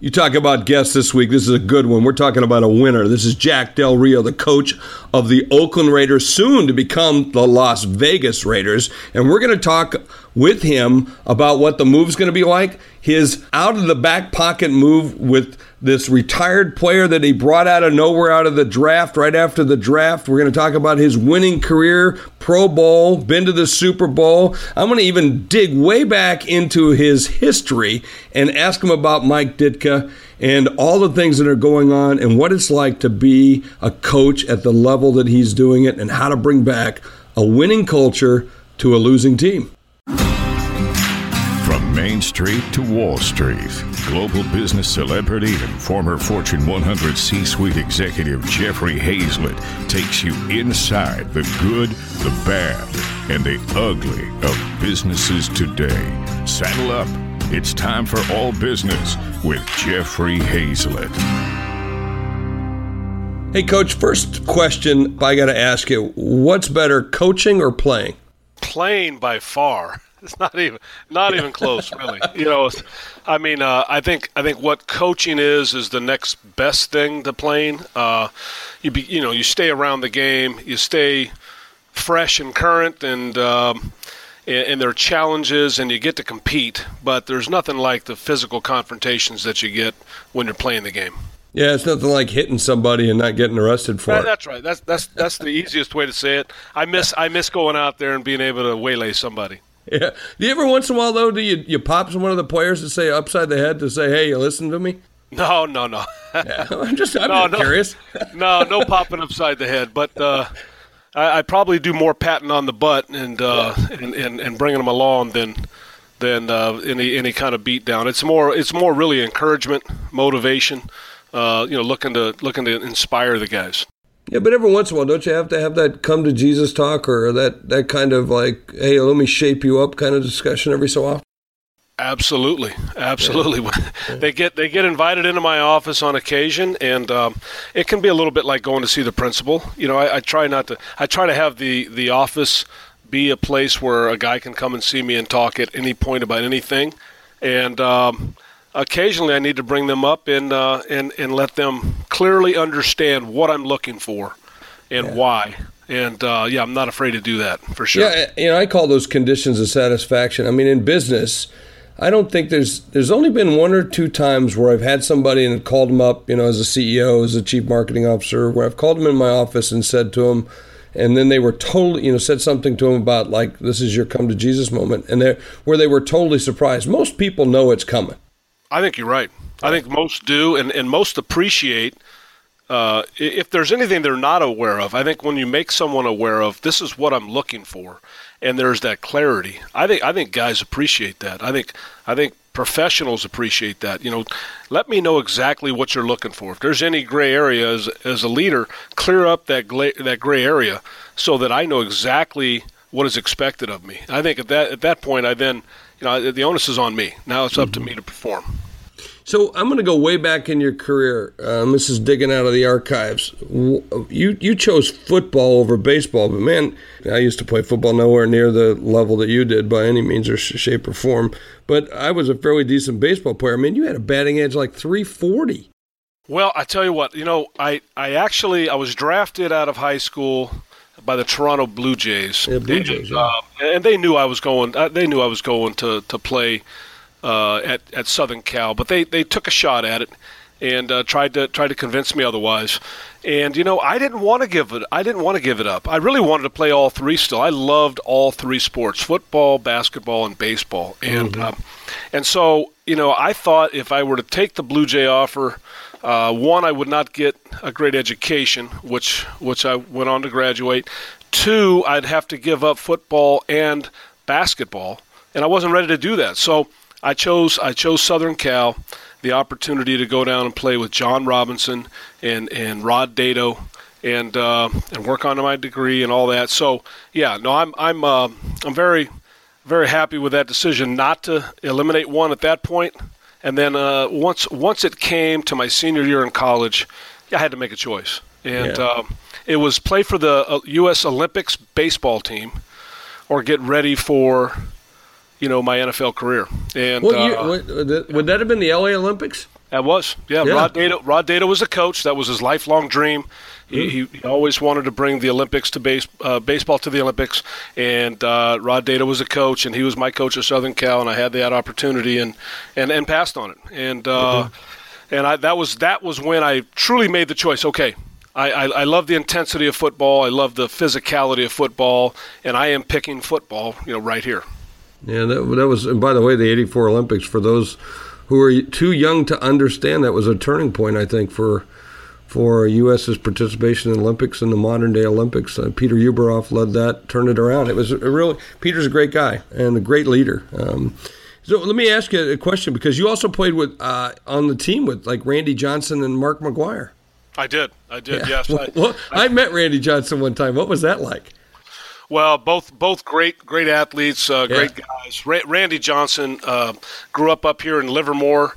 You talk about guests this week. This is a good one. We're talking about a winner. This is Jack Del Rio, the coach of the Oakland Raiders, soon to become the Las Vegas Raiders. And we're going to talk with him about what the move's going to be like. His out of the back pocket move with this retired player that he brought out of nowhere out of the draft right after the draft. We're going to talk about his winning career, Pro Bowl, been to the Super Bowl. I'm going to even dig way back into his history and ask him about Mike Ditka and all the things that are going on and what it's like to be a coach at the level that he's doing it and how to bring back a winning culture to a losing team. From Main Street to Wall Street, global business celebrity and former Fortune 100 C suite executive Jeffrey Hayzlett takes you inside the good, the bad, and the ugly of businesses today. Saddle up. It's time for All Business with Jeffrey Hayzlett. Hey, Coach, first question I got to ask you what's better, coaching or playing? Playing by far. It's not even not even close, really. You know, I mean, uh, I think I think what coaching is is the next best thing to playing. Uh, you be, you know, you stay around the game, you stay fresh and current, and um, and there are challenges, and you get to compete. But there's nothing like the physical confrontations that you get when you're playing the game. Yeah, it's nothing like hitting somebody and not getting arrested for that, it. That's right. That's that's that's the easiest way to say it. I miss I miss going out there and being able to waylay somebody. Yeah. Do you ever once in a while though do you you pop one of the players to say upside the head to say, "Hey, you listen to me"? No, no, no. yeah, I'm just I'm no, just no. curious. no, no popping upside the head, but uh, I, I, probably do more patting on the butt and uh, and, and, and bringing them along than than uh, any any kind of beat down. It's more it's more really encouragement, motivation. Uh, you know, looking to looking to inspire the guys. Yeah, but every once in a while, don't you have to have that come to Jesus talk or that, that kind of like, hey, let me shape you up kind of discussion every so often? Absolutely, absolutely. Yeah. they get they get invited into my office on occasion, and um, it can be a little bit like going to see the principal. You know, I, I try not to. I try to have the the office be a place where a guy can come and see me and talk at any point about anything, and um, occasionally I need to bring them up and uh, and and let them clearly understand what I'm looking for and yeah. why. And uh, yeah, I'm not afraid to do that for sure. Yeah, you know, I call those conditions of satisfaction. I mean, in business, I don't think there's there's only been one or two times where I've had somebody and called them up, you know, as a CEO, as a chief marketing officer, where I've called them in my office and said to them, and then they were totally, you know, said something to them about like this is your come to Jesus moment, and they where they were totally surprised. Most people know it's coming. I think you're right. I think most do, and, and most appreciate. Uh, if there's anything they're not aware of, I think when you make someone aware of this is what I'm looking for, and there's that clarity. I think I think guys appreciate that. I think I think professionals appreciate that. You know, let me know exactly what you're looking for. If there's any gray area as, as a leader, clear up that that gray area so that I know exactly what is expected of me. I think at that at that point, I then you know, the onus is on me. Now it's up mm-hmm. to me to perform. So I'm going to go way back in your career. Um, this is digging out of the archives. You you chose football over baseball, but man, I used to play football nowhere near the level that you did by any means or shape or form. But I was a fairly decent baseball player. I mean, you had a batting edge like 340. Well, I tell you what, you know, I I actually I was drafted out of high school by the Toronto Blue Jays. Yeah, Blue Jays. And, uh, and they knew I was going. Uh, they knew I was going to to play uh, at at Southern Cal, but they they took a shot at it and uh, tried to tried to convince me otherwise. And you know, I didn't want to give it. I didn't want to give it up. I really wanted to play all three. Still, I loved all three sports: football, basketball, and baseball. And mm-hmm. Um, and so, you know, I thought if I were to take the Blue Jay offer uh, one, I would not get a great education, which which I went on to graduate. Two, I'd have to give up football and basketball, and I wasn't ready to do that. So I chose I chose Southern Cal, the opportunity to go down and play with John Robinson and and Rod Dedeaux, and uh, and work on my degree and all that. So yeah, no, I'm I'm uh, I'm very very happy with that decision not to eliminate one at that point and then uh, once once it came to my senior year in college, I had to make a choice, and yeah. um, it was play for the uh, U.S. Olympics baseball team, or get ready for, you know, my NFL career. And uh, would, would that have been the L.A. Olympics? That was, yeah. Yeah. Rod Dedeaux. Rod Dedeaux was a coach. That was his lifelong dream. He, he, he always wanted to bring the Olympics to base, uh, baseball to the Olympics, and uh, Rod Dedeaux was a coach, and he was my coach at Southern Cal, and I had that opportunity, and and, and passed on it, and uh, and I, that was that was when I truly made the choice. Okay, I, I, I love the intensity of football, I love the physicality of football, and I am picking football, you know, right here. Yeah, that, that was. And by the way, the '84 Olympics for those who are too young to understand that was a turning point, I think, for for U.S.'s participation in Olympics and the modern day Olympics. Uh, Peter Ueberroth led that, turned it around. It was a really Peter's a great guy and a great leader. Um, so let me ask you a question because you also played with uh, on the team with like Randy Johnson and Mark McGwire. I did, I did, yes. Well, well, I met Randy Johnson one time. What was that like? Well, both both great great athletes, uh, Yeah. great guys. Ra- Randy Johnson uh, grew up up here in Livermore,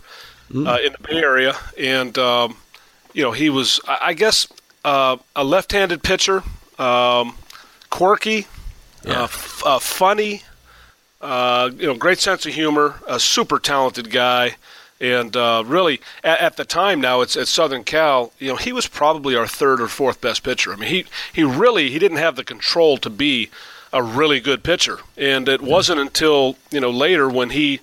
uh, in the Bay Area, and um, you know he was, I guess, uh, a left-handed pitcher, um, quirky, uh, f- uh, funny, uh, you know, great sense of humor, a super talented guy. And uh, really, at, at the time now, it's at Southern Cal. You know, he was probably our third or fourth best pitcher. I mean, he he really he didn't have the control to be a really good pitcher. And it wasn't until you know later when he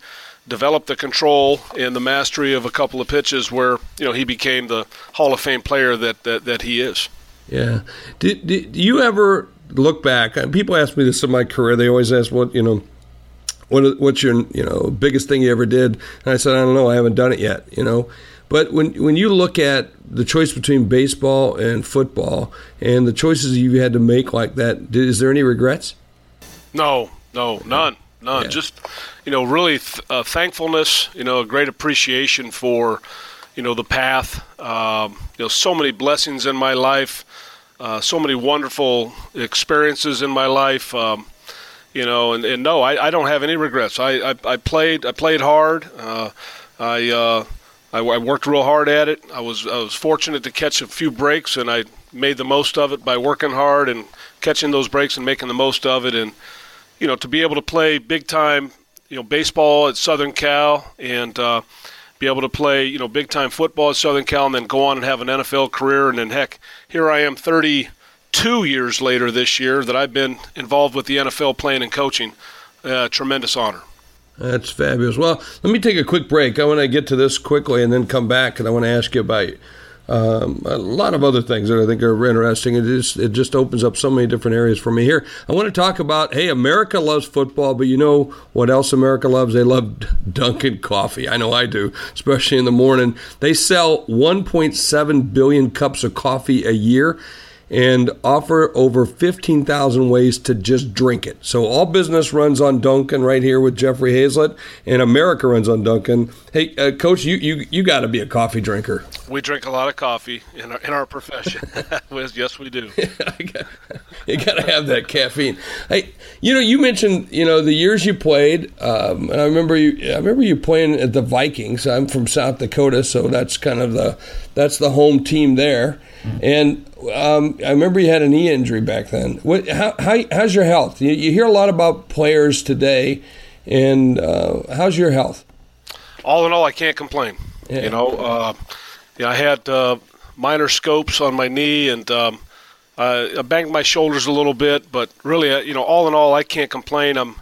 developed the control and the mastery of a couple of pitches where you know he became the Hall of Fame player that that, that he is. Yeah. Did, did you ever look back? uh, People ask me this in my career. They always ask what you know. What what's your you know biggest thing you ever did? And I said I don't know. I haven't done it yet. You know. But when when you look at the choice between baseball and football and the choices you've had to make like that, did, is there any regrets? No, no, none, none. Yeah. Just you know, really th- uh, thankfulness. You know, a great appreciation for you know the path. Um, you know, so many blessings in my life, uh, so many wonderful experiences in my life. Um, you know, and, and no, I, I don't have any regrets. I, I, I played I played hard. Uh, I, uh, I I worked real hard at it. I was I was fortunate to catch a few breaks, and I made the most of it by working hard and catching those breaks and making the most of it. And you know, to be able to play big time, you know, baseball at Southern Cal and uh, be able to play, you know, big time football at Southern Cal and then go on and have an NFL career. And then, heck, here I am 32 years later this year that I've been involved with the NFL playing and coaching. Uh, tremendous honor. That's fabulous. Well, let me take a quick break. I want to get to this quickly and then come back, and I want to ask you about um, a lot of other things that I think are interesting. It just it just opens up so many different areas for me here. I want to talk about hey, America loves football, but you know what else America loves? They love Dunkin' coffee. I know I do, especially in the morning. They sell 1.7 billion cups of coffee a year and offer over 15,000 ways to just drink it. So all business runs on Dunkin' right here with Jeffrey Hayzlett, and America runs on Dunkin'. Hey, uh, Coach, you you, you got to be a coffee drinker. We drink a lot of coffee in our, in our profession. yes, we do. you got to have that caffeine. Hey, you know, you mentioned you know the years you played, um, and I remember you. I remember you playing at the Vikings. I'm from South Dakota, so that's kind of the that's the home team there. And um, I remember you had a knee injury back then. What? How, how how's your health? You, you hear a lot about players today, and uh, how's your health? all in all, I can't complain. Yeah. You know, uh, yeah, I had uh, minor scopes on my knee, and um, I, I banged my shoulders a little bit. But really, uh, you know, all in all, I can't complain. I'm,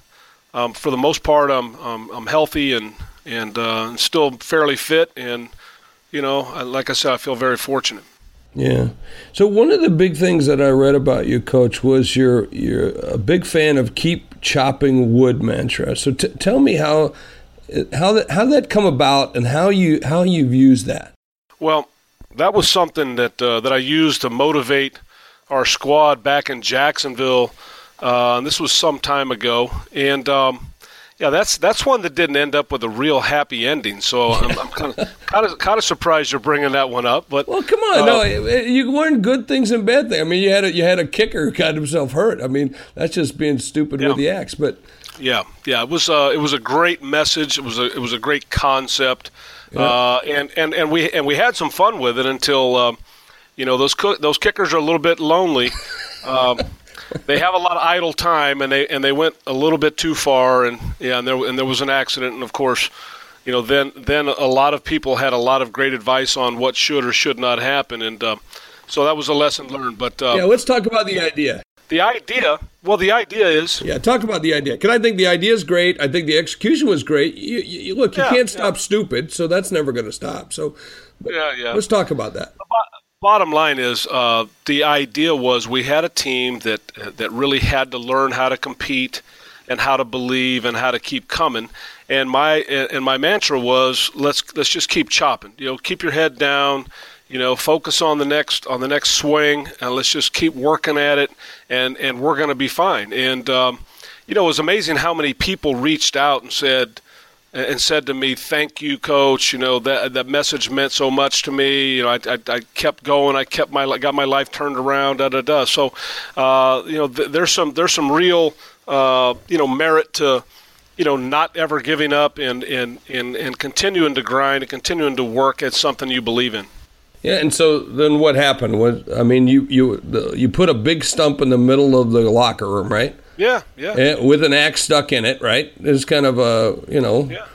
um, for the most part, I'm I'm, I'm healthy and and uh, still fairly fit, and you know, I, like I said, I feel very fortunate. Yeah. So one of the big things that I read about you, Coach, was you're you're a big fan of keep chopping wood mantra. So t- tell me how how that how that come about and how you how you've used that. Well, that was something that uh, that I used to motivate our squad back in Jacksonville. Uh, this was some time ago, and um, yeah, that's that's one that didn't end up with a real happy ending. So I'm kind of kind of kind of surprised you're bringing that one up. But Well, come on, Uh, no, you learn good things and bad things. I mean, you had a you had a kicker who got himself hurt. I mean, that's just being stupid Yeah. with the axe. But Yeah, yeah, it was uh, it was a great message. It was a it was a great concept, uh, and and and we and we had some fun with it until um, you know those those kickers are a little bit lonely. Um, they have a lot of idle time, and they and they went a little bit too far, and yeah, and there and there was an accident, and of course, you know, then then a lot of people had a lot of great advice on what should or should not happen, and uh, so that was a lesson learned. But uh, yeah, let's talk about the idea. The idea, well, the idea is. Yeah, talk about the idea. Because I think the idea is great. I think the execution was great. You, you, look, you yeah, can't stop yeah. stupid, so that's never going to stop. So, yeah, yeah. Let's talk about that. Bottom line is, uh, the idea was we had a team that that really had to learn how to compete and how to believe and how to keep coming. And my and my mantra was let's let's just keep chopping. You know, keep your head down. You know, focus on the next on the next swing, and let's just keep working at it, and and we're going to be fine. And um, you know, it was amazing how many people reached out and said and said to me, "Thank you, coach. You know that that message meant so much to me. You know, I, I, I kept going. I kept my got my life turned around. Da da da. So, uh, you know, th- there's some there's some real uh, you know merit to you know not ever giving up and, and and and continuing to grind and continuing to work at something you believe in. Yeah, and so then what happened? Was I mean, you you you put a big stump in the middle of the locker room, right? Yeah, yeah. with an axe stuck in it, right? It's kind of a you know. Yeah.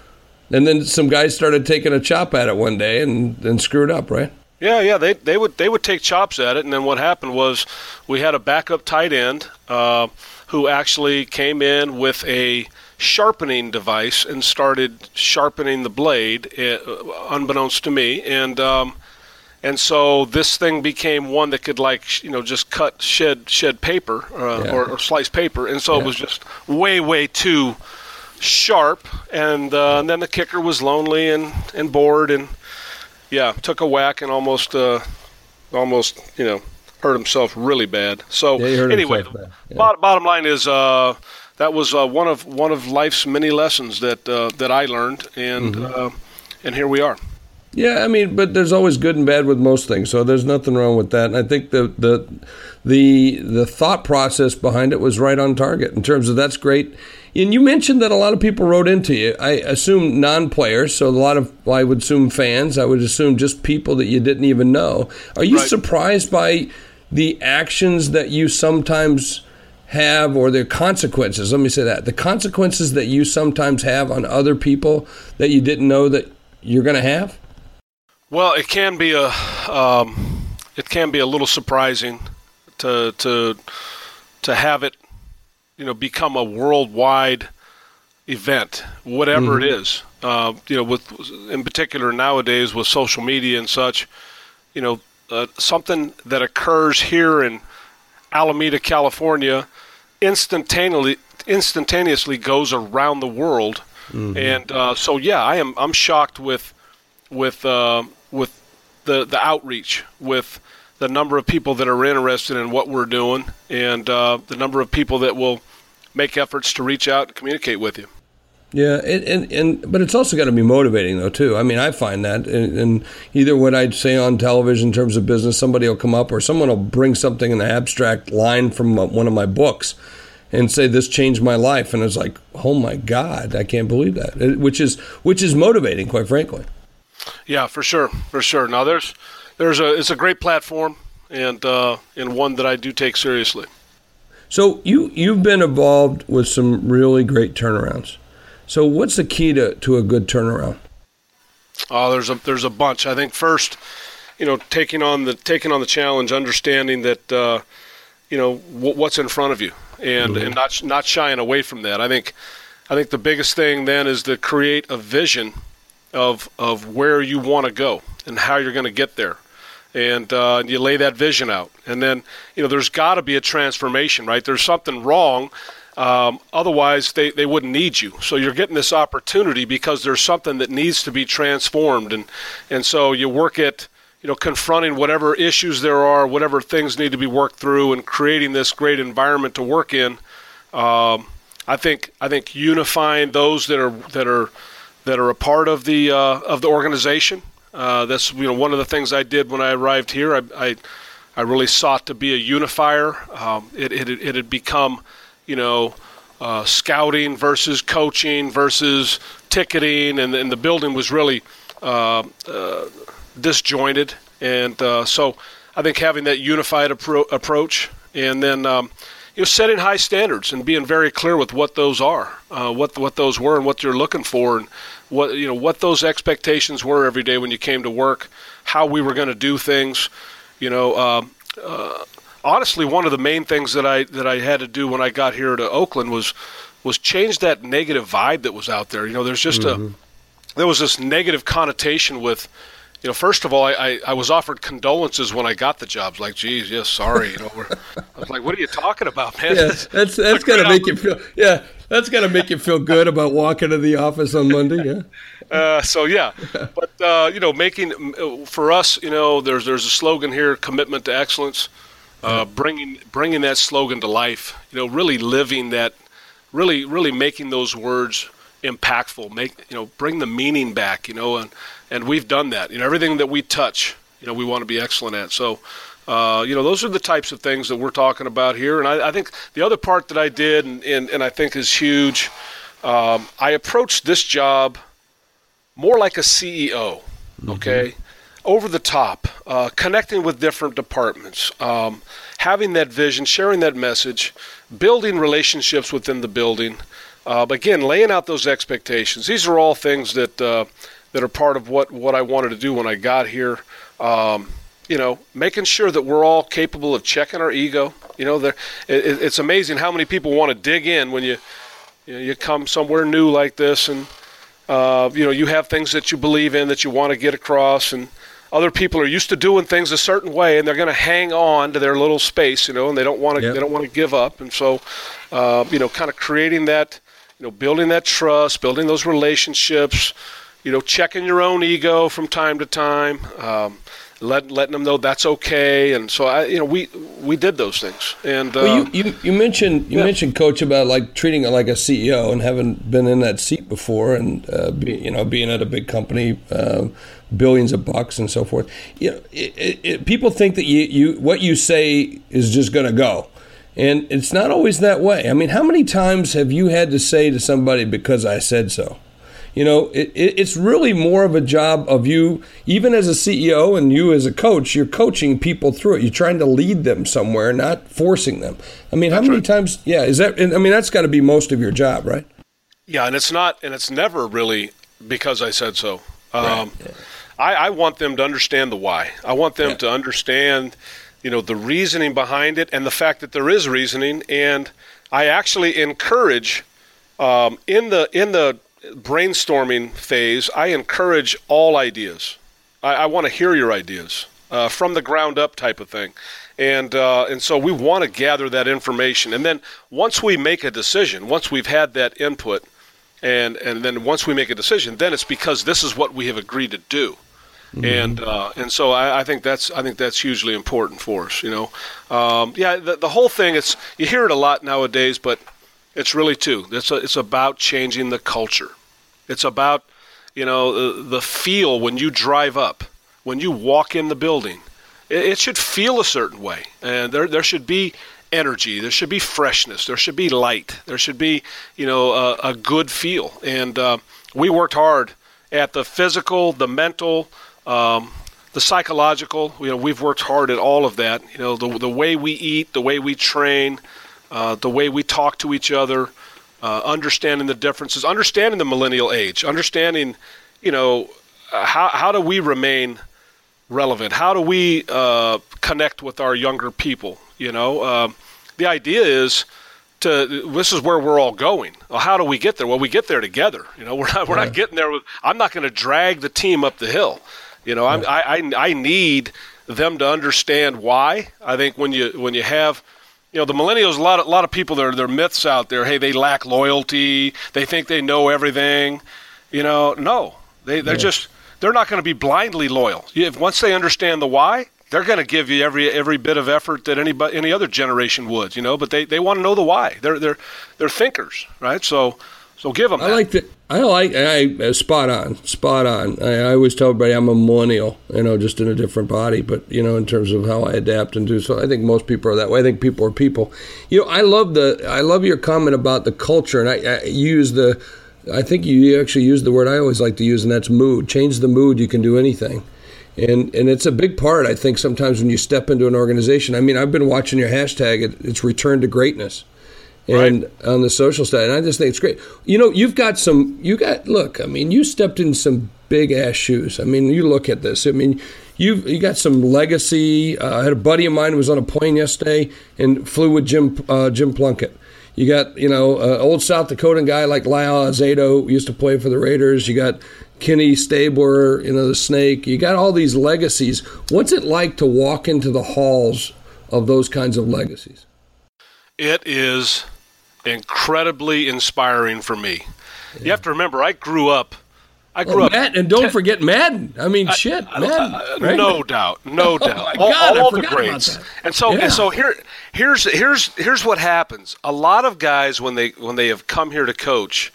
And then some guys started taking a chop at it one day and then screwed up, right? Yeah, yeah, they they would they would take chops at it, and then what happened was we had a backup tight end. Uh, who actually came in with a sharpening device and started sharpening the blade, uh, unbeknownst to me, and um, and so this thing became one that could like you know just cut shed shed paper uh, yeah. or, or, slice paper, and so yeah. it was just way way too sharp, and, uh, and then the kicker was lonely and and bored, and yeah, took a whack and almost uh, almost you know hurt himself really bad. So yeah, anyway, bad. Bottom, bottom line is uh, that was uh, one of one of life's many lessons that uh, that I learned, and mm-hmm. Uh, and here we are. Yeah, I mean, but there's always good and bad with most things, so there's nothing wrong with that. And I think the the the the thought process behind it was right on target in terms of that's great and you mentioned that a lot of people wrote into you. I assume non-players, so a lot of I would assume fans. I would assume just people that you didn't even know. Are you right. surprised by the actions that you sometimes have, or the consequences? Let me say that the consequences that you sometimes have on other people that you didn't know that you're going to have. Well, it can be a um, it can be a little surprising to to to have it you know become a worldwide event, whatever mm-hmm. it is. Uh, you know, with in particular nowadays with social media and such, you know, uh, something that occurs here in Alameda, California, instantaneously instantaneously goes around the world, mm-hmm. and uh, so yeah, I am I'm shocked with with uh, with the the outreach with the number of people that are interested in what we're doing and uh, the number of people that will make efforts to reach out and communicate with you. Yeah, and, and, and but it's also got to be motivating though too. I mean, I find that, and, and, either what I'd say on television in terms of business, somebody will come up or someone will bring something in the abstract line from one of my books, and say this changed my life, and it's like, oh my god, I can't believe that, which is which is motivating, quite frankly. Yeah, for sure, for sure. Now there's there's a it's a great platform and uh, and one that I do take seriously. So you you've been involved with some really great turnarounds. So what's the key to, to a good turnaround? Oh, there's a there's a bunch. I think first, you know, taking on the taking on the challenge, understanding that uh, you know w- what's in front of you, and mm-hmm. and not not shying away from that. I think I think the biggest thing then is to create a vision of of where you want to go and how you're going to get there and uh, you lay that vision out. And then, you know, there's got to be a transformation, right? There's something wrong. Um, otherwise, they, they wouldn't need you. So you're getting this opportunity because there's something that needs to be transformed. And, and so you work at, you know, confronting whatever issues there are, whatever things need to be worked through, and creating this great environment to work in. Um, I think I think unifying those that are that are that are a part of the uh, of the organization uh, that's you know one of the things I did when I arrived here. I I, I really sought to be a unifier. Um, it, it it had become you know uh, scouting versus coaching versus ticketing, and, and the building was really uh, uh disjointed. And uh, so I think having that unified appro- approach, and then um, you know, setting high standards and being very clear with what those are, uh, what what those were, and what you're looking for, and what you know what those expectations were every day when you came to work, how we were going to do things. You know, uh, uh, honestly, one of the main things that I that I had to do when I got here to Oakland was was change that negative vibe that was out there. You know, there's just mm-hmm. a there was this negative connotation with you know, first of all, I, I, I, was offered condolences when I got the job. Like, geez, yes, sorry. You know, I was like, what are you talking about, man? Yeah, that's that's gonna make you feel. Yeah, that's gonna make you feel good about walking to the office on Monday. Yeah. Uh, so yeah, but uh, you know, making for us, you know, there's there's a slogan here: commitment to excellence. Uh, bringing bringing that slogan to life. You know, really living that, really really making those words impactful. Make you know, bring the meaning back. You know, and and we've done that. You know, everything that we touch, you know, we want to be excellent at. So, uh, you know, those are the types of things that we're talking about here. And I, I think the other part that I did, and, and, and I think is huge, um, I approached this job more like a CEO. Mm-hmm. Okay. Mm-hmm. Over the top, uh, connecting with different departments, um, having that vision, sharing that message, building relationships within the building. Uh, again, laying out those expectations. These are all things that uh, that are part of what, what I wanted to do when I got here. Um, you know, making sure that we're all capable of checking our ego. You know, there, it, it's amazing how many people want to dig in when you, you, know, you come somewhere new like this, and uh, you know you have things that you believe in that you want to get across, and other people are used to doing things a certain way, and they're going to hang on to their little space, you know, and they don't want to yep. they don't want to give up, and so uh, you know, kind of creating that, you know, building that trust, building those relationships you know, checking your own ego from time to time, um, let, letting them know that's okay. And so I, you know, we we did those things. And well, you, um, you, you mentioned you yeah. mentioned coach about like treating it like a CEO and having been in that seat before, and uh, be, you know, being at a big company. Uh, billions of bucks and so forth. You know, it, it, it, people think that you, you what you say is just going to go. And it's not always that way. I mean, how many times have you had to say to somebody because I said so? You know, it, it, it's really more of a job of you, even as a CEO and you as a coach, you're coaching people through it. You're trying to lead them somewhere, not forcing them. I mean, that's how many right. times? Yeah, is that? I mean, that's got to be most of your job, right? Yeah, and it's not, and it's never really because I said so. Um, right. yeah. I, I, want them to understand the why. I want them yeah. to understand, you know, the reasoning behind it and the fact that there is reasoning. And I actually encourage um, in the in the brainstorming phase, I encourage all ideas. I, I want to hear your ideas uh, from the ground up type of thing. And, uh, and so we want to gather that information. And then once we make a decision, once we've had that input, and, and then once we make a decision, then it's because this is what we have agreed to do. Mm-hmm. And uh, and so I, I, think that's I think that's hugely important for us. You know, um, yeah, the, the whole thing. It's you hear it a lot nowadays, but it's really too. It's a, it's about changing the culture. It's about you know the, the feel when you drive up, when you walk in the building. It, it should feel a certain way, and there there should be energy. There should be freshness. There should be light. There should be you know a, a good feel. And uh, we worked hard at the physical, the mental. Um, the psychological, you know, we've worked hard at all of that. You know, the the way we eat, the way we train, uh, the way we talk to each other, uh, understanding the differences, understanding the millennial age, understanding, you know, uh, how how do we remain relevant? How do we uh, connect with our younger people? You know, um, the idea is to this is where we're all going. Well, how do we get there? Well, we get there together. You know, we're not we're not getting there. With, I'm not going to drag the team up the hill. You know, i I I need them to understand why. I think when you when you have you know the millennials a lot of, a lot of people there are myths out there. Hey they lack loyalty. They think they know everything. You know no. They they're yeah. just they're not going to be blindly loyal. If once they understand the why they're going to give you every every bit of effort that any any other generation would you know but they, they want to know the why. They're they're they're thinkers right? So so give them. I like that. I like. I spot on. Spot on. I, I, always tell everybody I'm a millennial. You know, just in a different body, but you know, in terms of how I adapt and do so, I think most people are that way. I think people are people. You know, I love the. I love your comment about the culture, and I, I use the. I think you actually use the word I always like to use, and that's mood. Change the mood, you can do anything. and and it's a big part. I think sometimes when you step into an organization. I mean, I've been watching your hashtag. It, it's return to greatness, and right. on the social side, and I just think it's great. You know, you've got some. You got look. I mean, you stepped in some big ass shoes. I mean, you look at this. I mean, you you got some legacy. Uh, I had a buddy of mine who was on a plane yesterday and flew with Jim uh, Jim Plunkett. You got you know uh, old South Dakotan guy like Lyle Alzado used to play for the Raiders. You got Kenny Stabler, you know the Snake. You got all these legacies. What's it like to walk into the halls of those kinds of legacies? It is incredibly inspiring for me. Yeah. You have to remember, I grew up I grew well, up. Matt, and don't ten, forget Madden. I mean, I, shit, I, Madden. I, right? No doubt, no oh doubt. all, God, all the greats. And so, yeah. and so here, here's here's here's what happens. A lot of guys when they when they have come here to coach,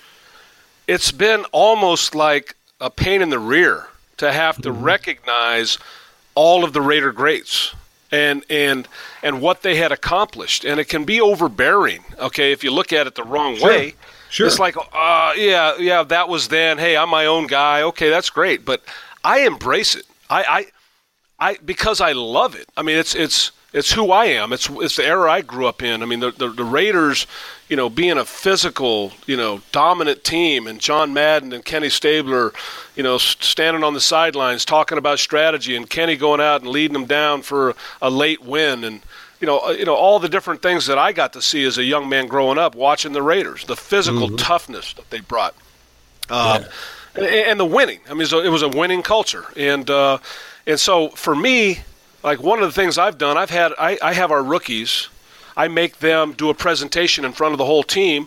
it's been almost like a pain in the rear to have to mm-hmm. recognize all of the Raider greats and and and what they had accomplished, and it can be overbearing. Okay, if you look at it the wrong sure. way Sure. It's like, uh, yeah, yeah, that was then. Hey, I'm my own guy. Okay, that's great. But I embrace it. I, I, I because I love it. I mean, it's it's it's who I am. It's it's the era I grew up in. I mean, the, the, the Raiders, you know, being a physical, you know, dominant team, and John Madden and Kenny Stabler, you know, standing on the sidelines talking about strategy, and Kenny going out and leading them down for a late win, and you know, uh, you know all the different things that I got to see as a young man growing up watching the Raiders, the physical mm-hmm. toughness that they brought, yeah. and, and, the winning. I mean, it was a winning culture, and uh, and so for me, like one of the things I've done, I've had I, I have our rookies, I make them do a presentation in front of the whole team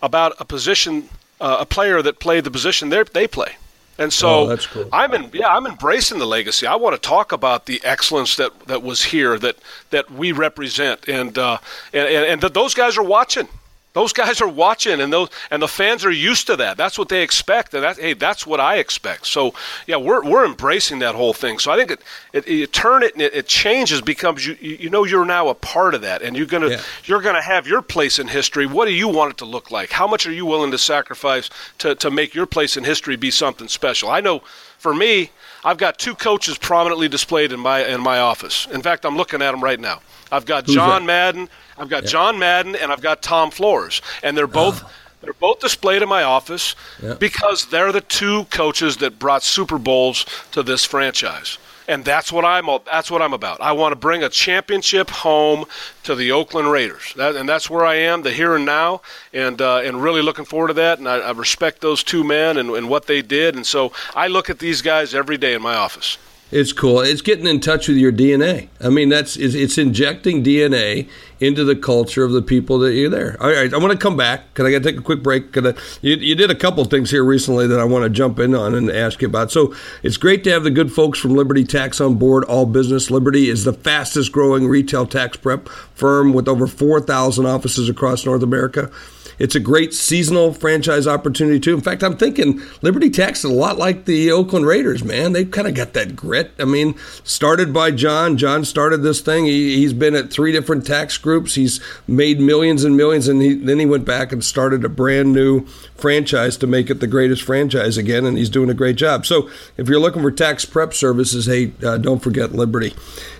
about a position, uh, a player that played the position they they play. And so oh, cool. I'm in, yeah, I'm embracing the legacy. I want to talk about the excellence that, that was here, that that we represent, and uh, and and, and that those guys are watching. Those guys are watching, and those and the fans are used to that. That's what they expect, and that hey, that's what I expect. So yeah, we're we're embracing that whole thing. So I think it, it you turn it and it, it changes, becomes you you know you're now a part of that, and you're gonna yeah. you're gonna have your place in history. What do you want it to look like? How much are you willing to sacrifice to to make your place in history be something special? I know for me, I've got two coaches prominently displayed in my in my office. In fact, I'm looking at them right now. I've got Who's John that? Madden I've got yeah. John Madden and I've got Tom Flores, and they're both. Oh. They're both displayed in my office yeah. because they're the two coaches that brought Super Bowls to this franchise and that's what I'm that's what I'm about. I want to bring a championship home to the Oakland Raiders, that, and that's where I am, the here and now, and uh, and really looking forward to that. And I, I respect those two men and, and what they did, and so I look at these guys every day in my office. It's cool. It's getting in touch with your DNA. I mean, that's it's, injecting DNA into the culture of the people that you're there. All right, I want to come back because I got to take a quick break. Cause you, you did a couple things here recently that I want to jump in on and ask you about. So it's great to have the good folks from Liberty Tax on board. All Business Liberty is the fastest growing retail tax prep firm with over 4,000 offices across North America. It's a great seasonal franchise opportunity too. In fact, I'm thinking Liberty Tax is a lot like the Oakland Raiders, man. They've kind of got that grit. I mean, started by John. John started this thing. He, has been at three different tax groups. He's made millions and millions, and he, then he went back and started a brand new franchise to make it the greatest franchise again, and he's doing a great job. So if you're looking for tax prep services, hey, uh, don't forget Liberty.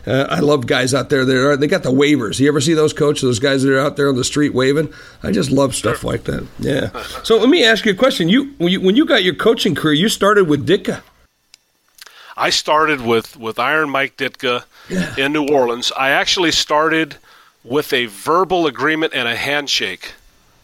Uh, I love guys out there that are, they got the waivers. You ever see those coaches, those guys that are out there on the street waving? I just love stuff like that. Yeah. So let me ask you a question. You when you when you got your coaching career, you started with Ditka. I started with with Iron Mike Ditka yeah. in New Orleans. I actually started with a verbal agreement and a handshake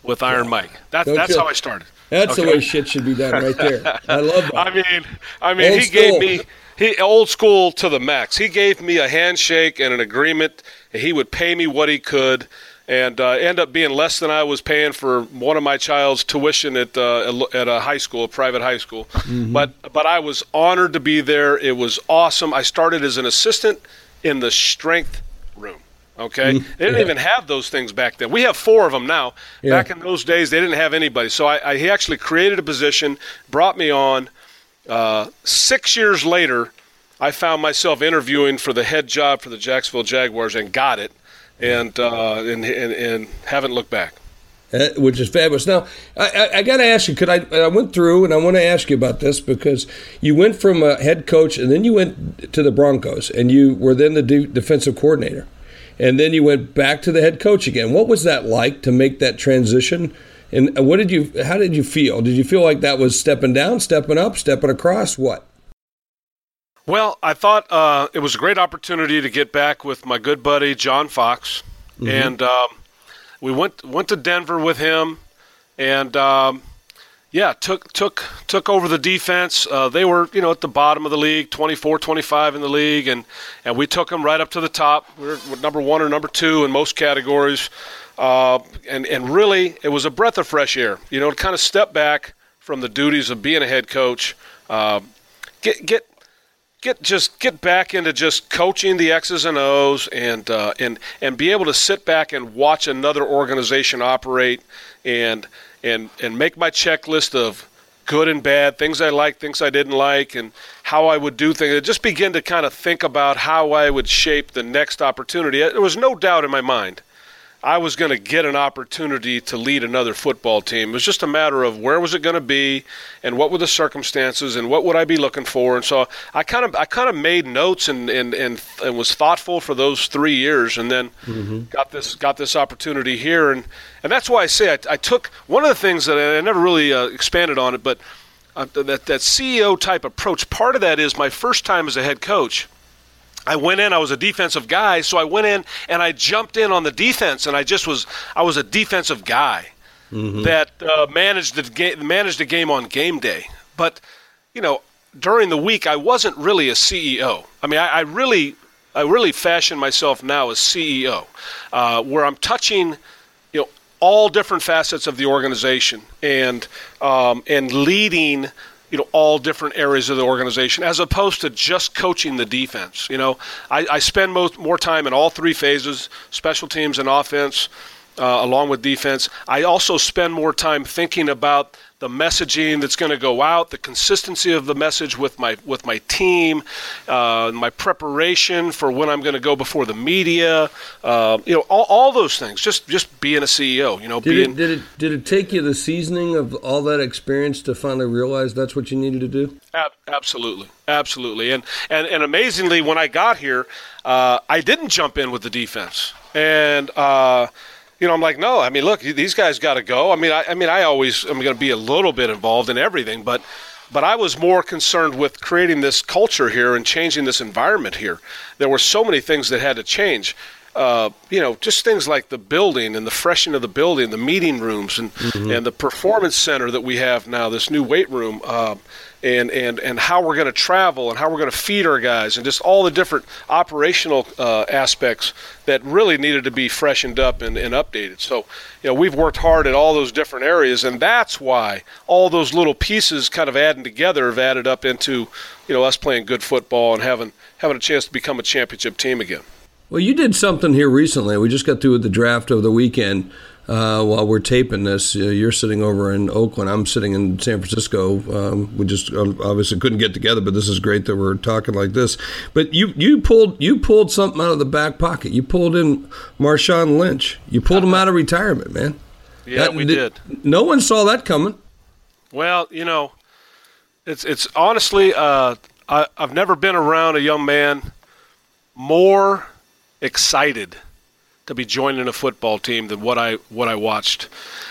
with Iron. Mike. That, that's you? how I started. That's okay. the way shit should be done right there. I love that. I mean, I mean, Old he school. gave me he old school to the max. He gave me a handshake and an agreement. He would pay me what he could, and uh, end up being less than I was paying for one of my child's tuition at uh, at a high school, a private high school. Mm-hmm. But but I was honored to be there. It was awesome. I started as an assistant in the strength. Okay, mm-hmm. they didn't yeah. even have those things back then. We have four of them now. Yeah. Back in those days, they didn't have anybody. So I, I, he actually created a position, brought me on. Uh, six years later, I found myself interviewing for the head job for the Jacksonville Jaguars and got it, and uh, and, and, and haven't looked back. uh, which is fabulous. Now, I, I, I got to ask you, could I? I went through and I want to ask you about this because you went from a head coach and then you went to the Broncos and you were then the de- defensive coordinator, and then you went back to the head coach again. What was that like to make that transition? And what did you? How did you feel? Did you feel like that was stepping down, stepping up, stepping across? What? Well, I thought uh, it was a great opportunity to get back with my good buddy John Fox, mm-hmm. and. Um, we went went to Denver with him, and um, yeah, took took took over the defense. Uh, they were you know at the bottom of the league, 24, 25 in the league, and and we took them right up to the top. We were number one or number two in most categories, uh, and and really it was a breath of fresh air. You know, to kind of step back from the duties of being a head coach. Uh, get get get just get back into just coaching the X's and O's and uh, and and be able to sit back and watch another organization operate and and and make my checklist of good and bad things I like, things I didn't like, and how I would do things. And just begin to kind of think about how I would shape the next opportunity. There was no doubt in my mind I was going to get an opportunity to lead another football team. It was just a matter of where was it going to be, and what were the circumstances, and what would I be looking for. And so I kind of I kind of made notes and and, and, and was thoughtful for those three years, and then mm-hmm. got this got this opportunity here, and and that's why I say I, I took one of the things that I, I never really uh, expanded on it, but uh, that that CEO type approach. Part of that is my first time as a head coach I went in, I was a defensive guy, so I went in and I jumped in on the defense, and I just was, I was a defensive guy mm-hmm. that uh, managed the game, managed the game on game day. But, you know, during the week, I wasn't really a CEO. I mean, I, I really, I really fashion myself now as CEO, uh, where I'm touching, you know, all different facets of the organization and um, and leading you know all different areas of the organization as opposed to just coaching the defense. You know i, I spend most, more time in all three phases special teams and offense uh, along with defense. I also spend more time thinking about the messaging that's going to go out, the consistency of the message with my with my team, uh, my preparation for when I'm going to go before the media, uh, you know, all, all those things. Just just being a CEO, you know. Did being, it, did it did it take you the seasoning of all that experience to finally realize that's what you needed to do? Ab- absolutely, absolutely, and and and amazingly, when I got here, uh, I didn't jump in with the defense, and uh, you know, I'm like, no. I mean, look, these guys got to go. I mean, I, I mean, I always am going to be a little bit involved in everything, but but I was more concerned with creating this culture here and changing this environment here. There were so many things that had to change. Uh, you know, just things like the building and the freshening of the building, the meeting rooms, and mm-hmm. and the performance center that we have now, this new weight room. Uh, and, and, and how we're going to travel and how we're going to feed our guys and just all the different operational uh, aspects that really needed to be freshened up and, and updated. So, you know, we've worked hard at all those different areas, and that's why all those little pieces kind of adding together have added up into, you know, us playing good football and having having a chance to become a championship team again. Well, you did something here recently. We just got through with the draft of the weekend uh, while we're taping this. Uh, you're sitting over in Oakland. I'm sitting in San Francisco. Um, we just uh, obviously couldn't get together, but this is great that we're talking like this. But you you pulled you pulled something out of the back pocket. You pulled in Marshawn Lynch. You pulled him out of retirement, man. Yeah, that, we did. No one saw that coming. Well, you know, it's it's honestly, uh, I, I've never been around a young man more excited to be joining a football team than what I what I watched.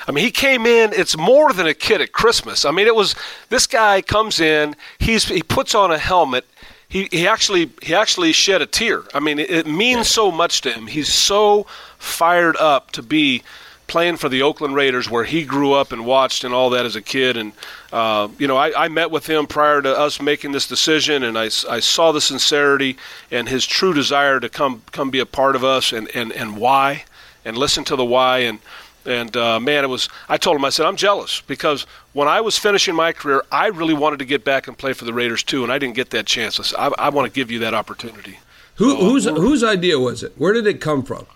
I mean, he came in. It's more than a kid at Christmas. I mean, it was this guy comes in. He's he puts on a helmet. He, he actually he actually shed a tear. I mean, it, it means so much to him. He's so fired up to be playing for the Oakland Raiders, where he grew up and watched and all that as a kid. And uh, you know, I, I, met with him prior to us making this decision, and I, I saw the sincerity and his true desire to come come be a part of us, and and and why, and listen to the why, and. And uh, man, it was. I told him, I said, I'm jealous because when I was finishing my career, I really wanted to get back and play for the Raiders too, and I didn't get that chance. I, said, I, I want to give you that opportunity. Who, whose whose idea was it? Where did it come from?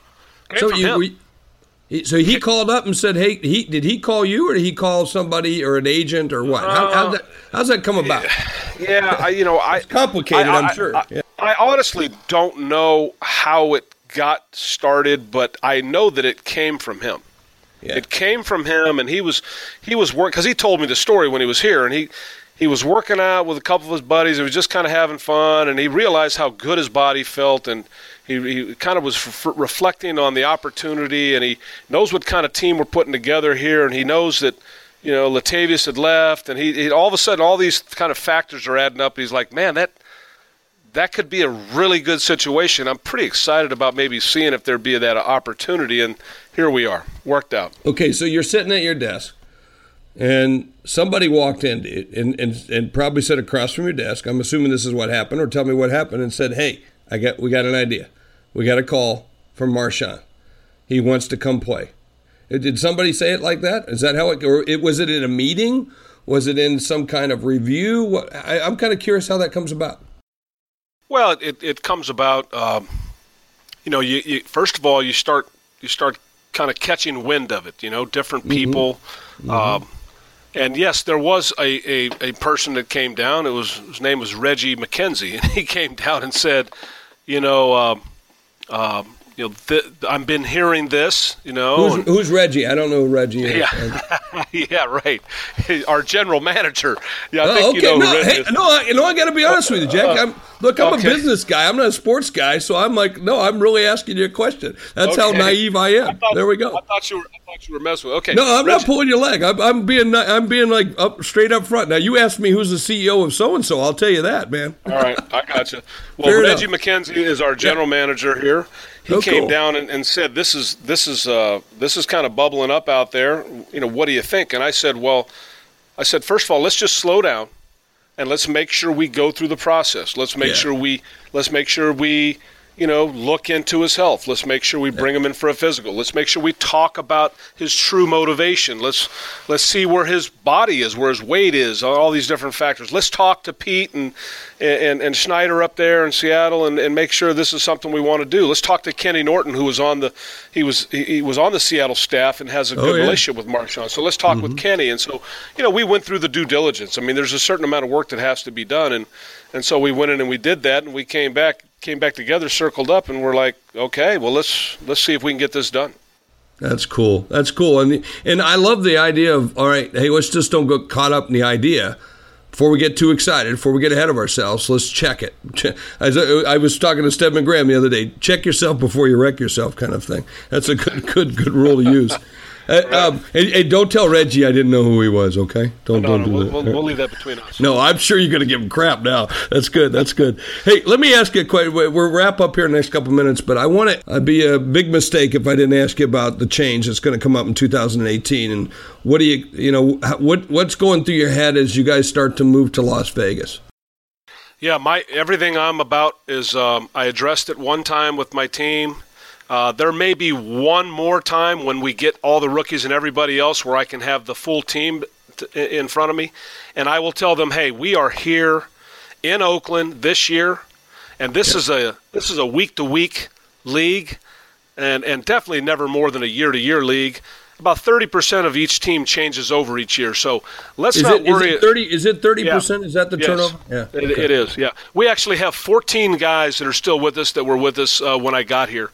So from you, so he called up and said, "Hey, he did he call you, or did he call somebody or an agent or what? How, how's uh, that? How's that come about? Yeah, I, you know, I it's complicated. I, am sure. I, yeah. I honestly don't know how it got started, but I know that it came from him. Yeah. It came from him, and he was he was working because he told me the story when he was here, and he he was working out with a couple of his buddies. He was just kind of having fun, and he realized how good his body felt, and he, he kind of was f- reflecting on the opportunity, and he knows what kind of team we're putting together here, and he knows that you know Latavius had left, and he, he all of a sudden all these kind of factors are adding up. And he's like, man, that that could be a really good situation. I'm pretty excited about maybe seeing if there'd be that opportunity, and here we are, worked out. Okay, so you're sitting at your desk and somebody walked in and, and, and probably sat across from your desk. I'm assuming this is what happened, or tell me what happened, and said, "Hey, I got we got an idea. We got a call from Marshawn. He wants to come play." Did somebody say it like that? Is that how it? Or it was it in a meeting? Was it in some kind of review? What, I, am kind of curious how that comes about. Well, it, it comes about. Um, you know, you, you, first of all you start you start kind of catching wind of it. You know, different mm-hmm. people. Mm-hmm. Um, and yes, there was a, a, a person that came down. It was his name was Reggie McKenzie, and he came down and said, you know, um, um, you know, th- I've been hearing this, you know. Who's, who's, Reggie? I don't know who Reggie is. Yeah, yeah, right. Our general manager. Yeah, I oh, think okay. you know no, hey, no, I, you know, I got to be honest with you, Jack. Uh, I'm, look, I'm okay. a business guy. I'm not a sports guy, so I'm like, no, I'm really asking you a question. That's okay. how naive I am. I thought, there we go. I thought you were. I thought you were messing with. Okay. No, I'm Reggie. not pulling your leg. I'm, I'm, being. I'm being like up straight up front. Now you asked me who's the CEO of so and so. I'll tell you that, man. All right, I got you. Well, Fair Reggie enough. McKenzie is our general yeah. manager here he oh, came cool. down and, and, said, "This is this is uh, this is kind of bubbling up out there. You know, what do you think?" And I said, "Well, I said first of all, let's just slow down, and let's make sure we go through the process. Let's make yeah. sure we let's make sure we." You know, look into his health. Let's make sure we bring him in for a physical. Let's make sure we talk about his true motivation. Let's let's see where his body is, where his weight is, all these different factors. Let's talk to Pete and and, and Schneider up there in Seattle and, and make sure this is something we want to do. Let's talk to Kenny Norton, who was on the he was he was on the Seattle staff and has a oh, good yeah. relationship with Marshawn. So let's talk mm-hmm. with Kenny. And so, you know, we went through the due diligence. I mean, there's a certain amount of work that has to be done and and so we went in and we did that and we came back came back together, circled up, and we're like, okay, well let's let's see if we can get this done. That's cool. That's cool, and and I love the idea of all right. Hey, let's just don't get caught up in the idea before we get too excited, before we get ahead of ourselves. Let's check it. I was talking to Stedman Graham the other day, check yourself before you wreck yourself, kind of thing. That's a good good good rule to use. Uh, um, and, and, don't tell Reggie I didn't know who he was. Okay, don't no, don't no, do we'll, that. We'll, we'll, leave that between us. No, I'm sure you're going to give him crap now. That's good. That's good. Hey, let me ask you a question. We'll wrap up here in the next couple minutes, but I want it. I'd be a big mistake if I didn't ask you about the change that's going to come up in 2018. And what do you, you know, what what's going through your head as you guys start to move to Las Vegas? Yeah, my everything I'm about is um, I addressed it one time with my team uh, there may be one more time when we get all the rookies and everybody else where I can have the full team t- in front of me, and I will tell them, "Hey, we are here in Oakland this year, and this yeah. is a this is a week to week league, and and definitely never more than a year to year league." About thirty percent of each team changes over each year, so let's is not it, worry. Is it thirty? Is it thirty percent? Is that the yes. turnover? Yeah, it, okay. it is. Yeah, we actually have fourteen guys that are still with us that were with us uh, when I got here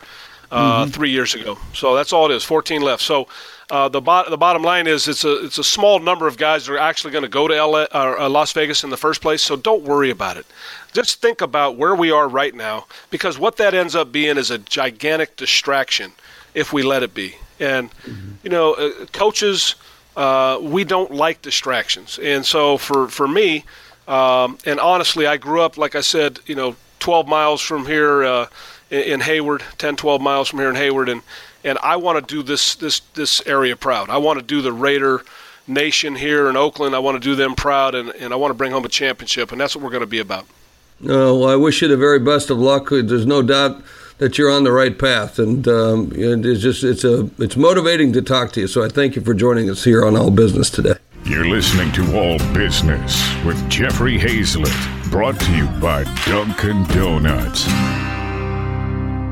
uh, mm-hmm. three years ago. So that's all it is. 14 left. So uh, the bo- the bottom line is it's a it's a small number of guys that are actually going to go to LA, uh, Las Vegas in the first place. So don't worry about it. Just think about where we are right now, because what that ends up being is a gigantic distraction if we let it be. And mm-hmm. you know, uh, coaches, uh, we don't like distractions. And so for for me, um, and honestly, I grew up like I said, you know, 12 miles from here uh, in Hayward, 10, 12 miles from here in Hayward, and and I want to do this this this area proud. I want to do the Raider Nation here in Oakland. I want to do them proud, and, and I want to bring home a championship, and that's what we're going to be about. Oh, well, I wish you the very best of luck. There's no doubt that you're on the right path, and um, it's just it's a it's motivating to talk to you. So I thank you for joining us here on All Business today. You're listening to All Business with Jeffrey Hayzlett, brought to you by Dunkin' Donuts.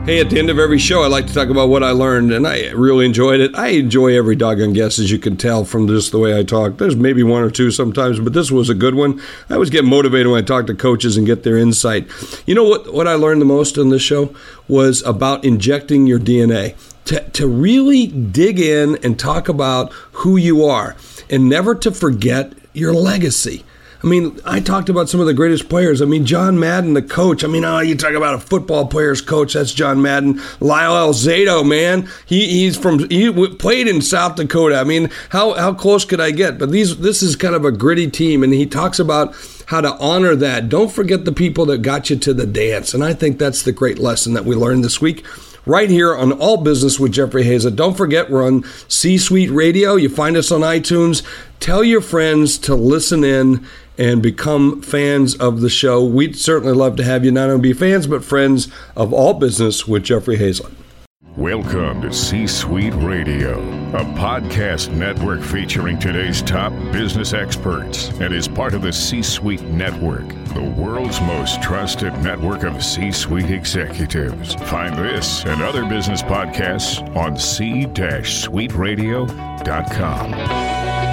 Hey, at the end of every show, I like to talk about what I learned, and I really enjoyed it. I enjoy every doggone guest, as you can tell from just the way I talk. There's maybe one or two sometimes, but this was a good one. I always get motivated when I talk to coaches and get their insight. You know what? What I learned the most in this show was about injecting your DNA. To, to really dig in and talk about who you are, and never to forget your legacy. I mean, I talked about some of the greatest players. I mean, John Madden, the coach. I mean, oh, you talk about a football player's coach. That's John Madden. Lyle Alzado, man. He, he's from he played in South Dakota. I mean, how how close could I get? But these this is kind of a gritty team, and he talks about how to honor that. Don't forget the people that got you to the dance, and I think that's the great lesson that we learned this week right here on All Business with Jeffrey Hayzlett. Don't forget, we're on C Suite Radio. You find us on iTunes. Tell your friends to listen in and become fans of the show. We'd certainly love to have you not only be fans, but friends of All Business with Jeffrey Hayzlett. Welcome to C Suite Radio, a podcast network featuring today's top business experts and is part of the C Suite Network, the world's most trusted network of C Suite executives. Find this and other business podcasts on c-suiteradio.com.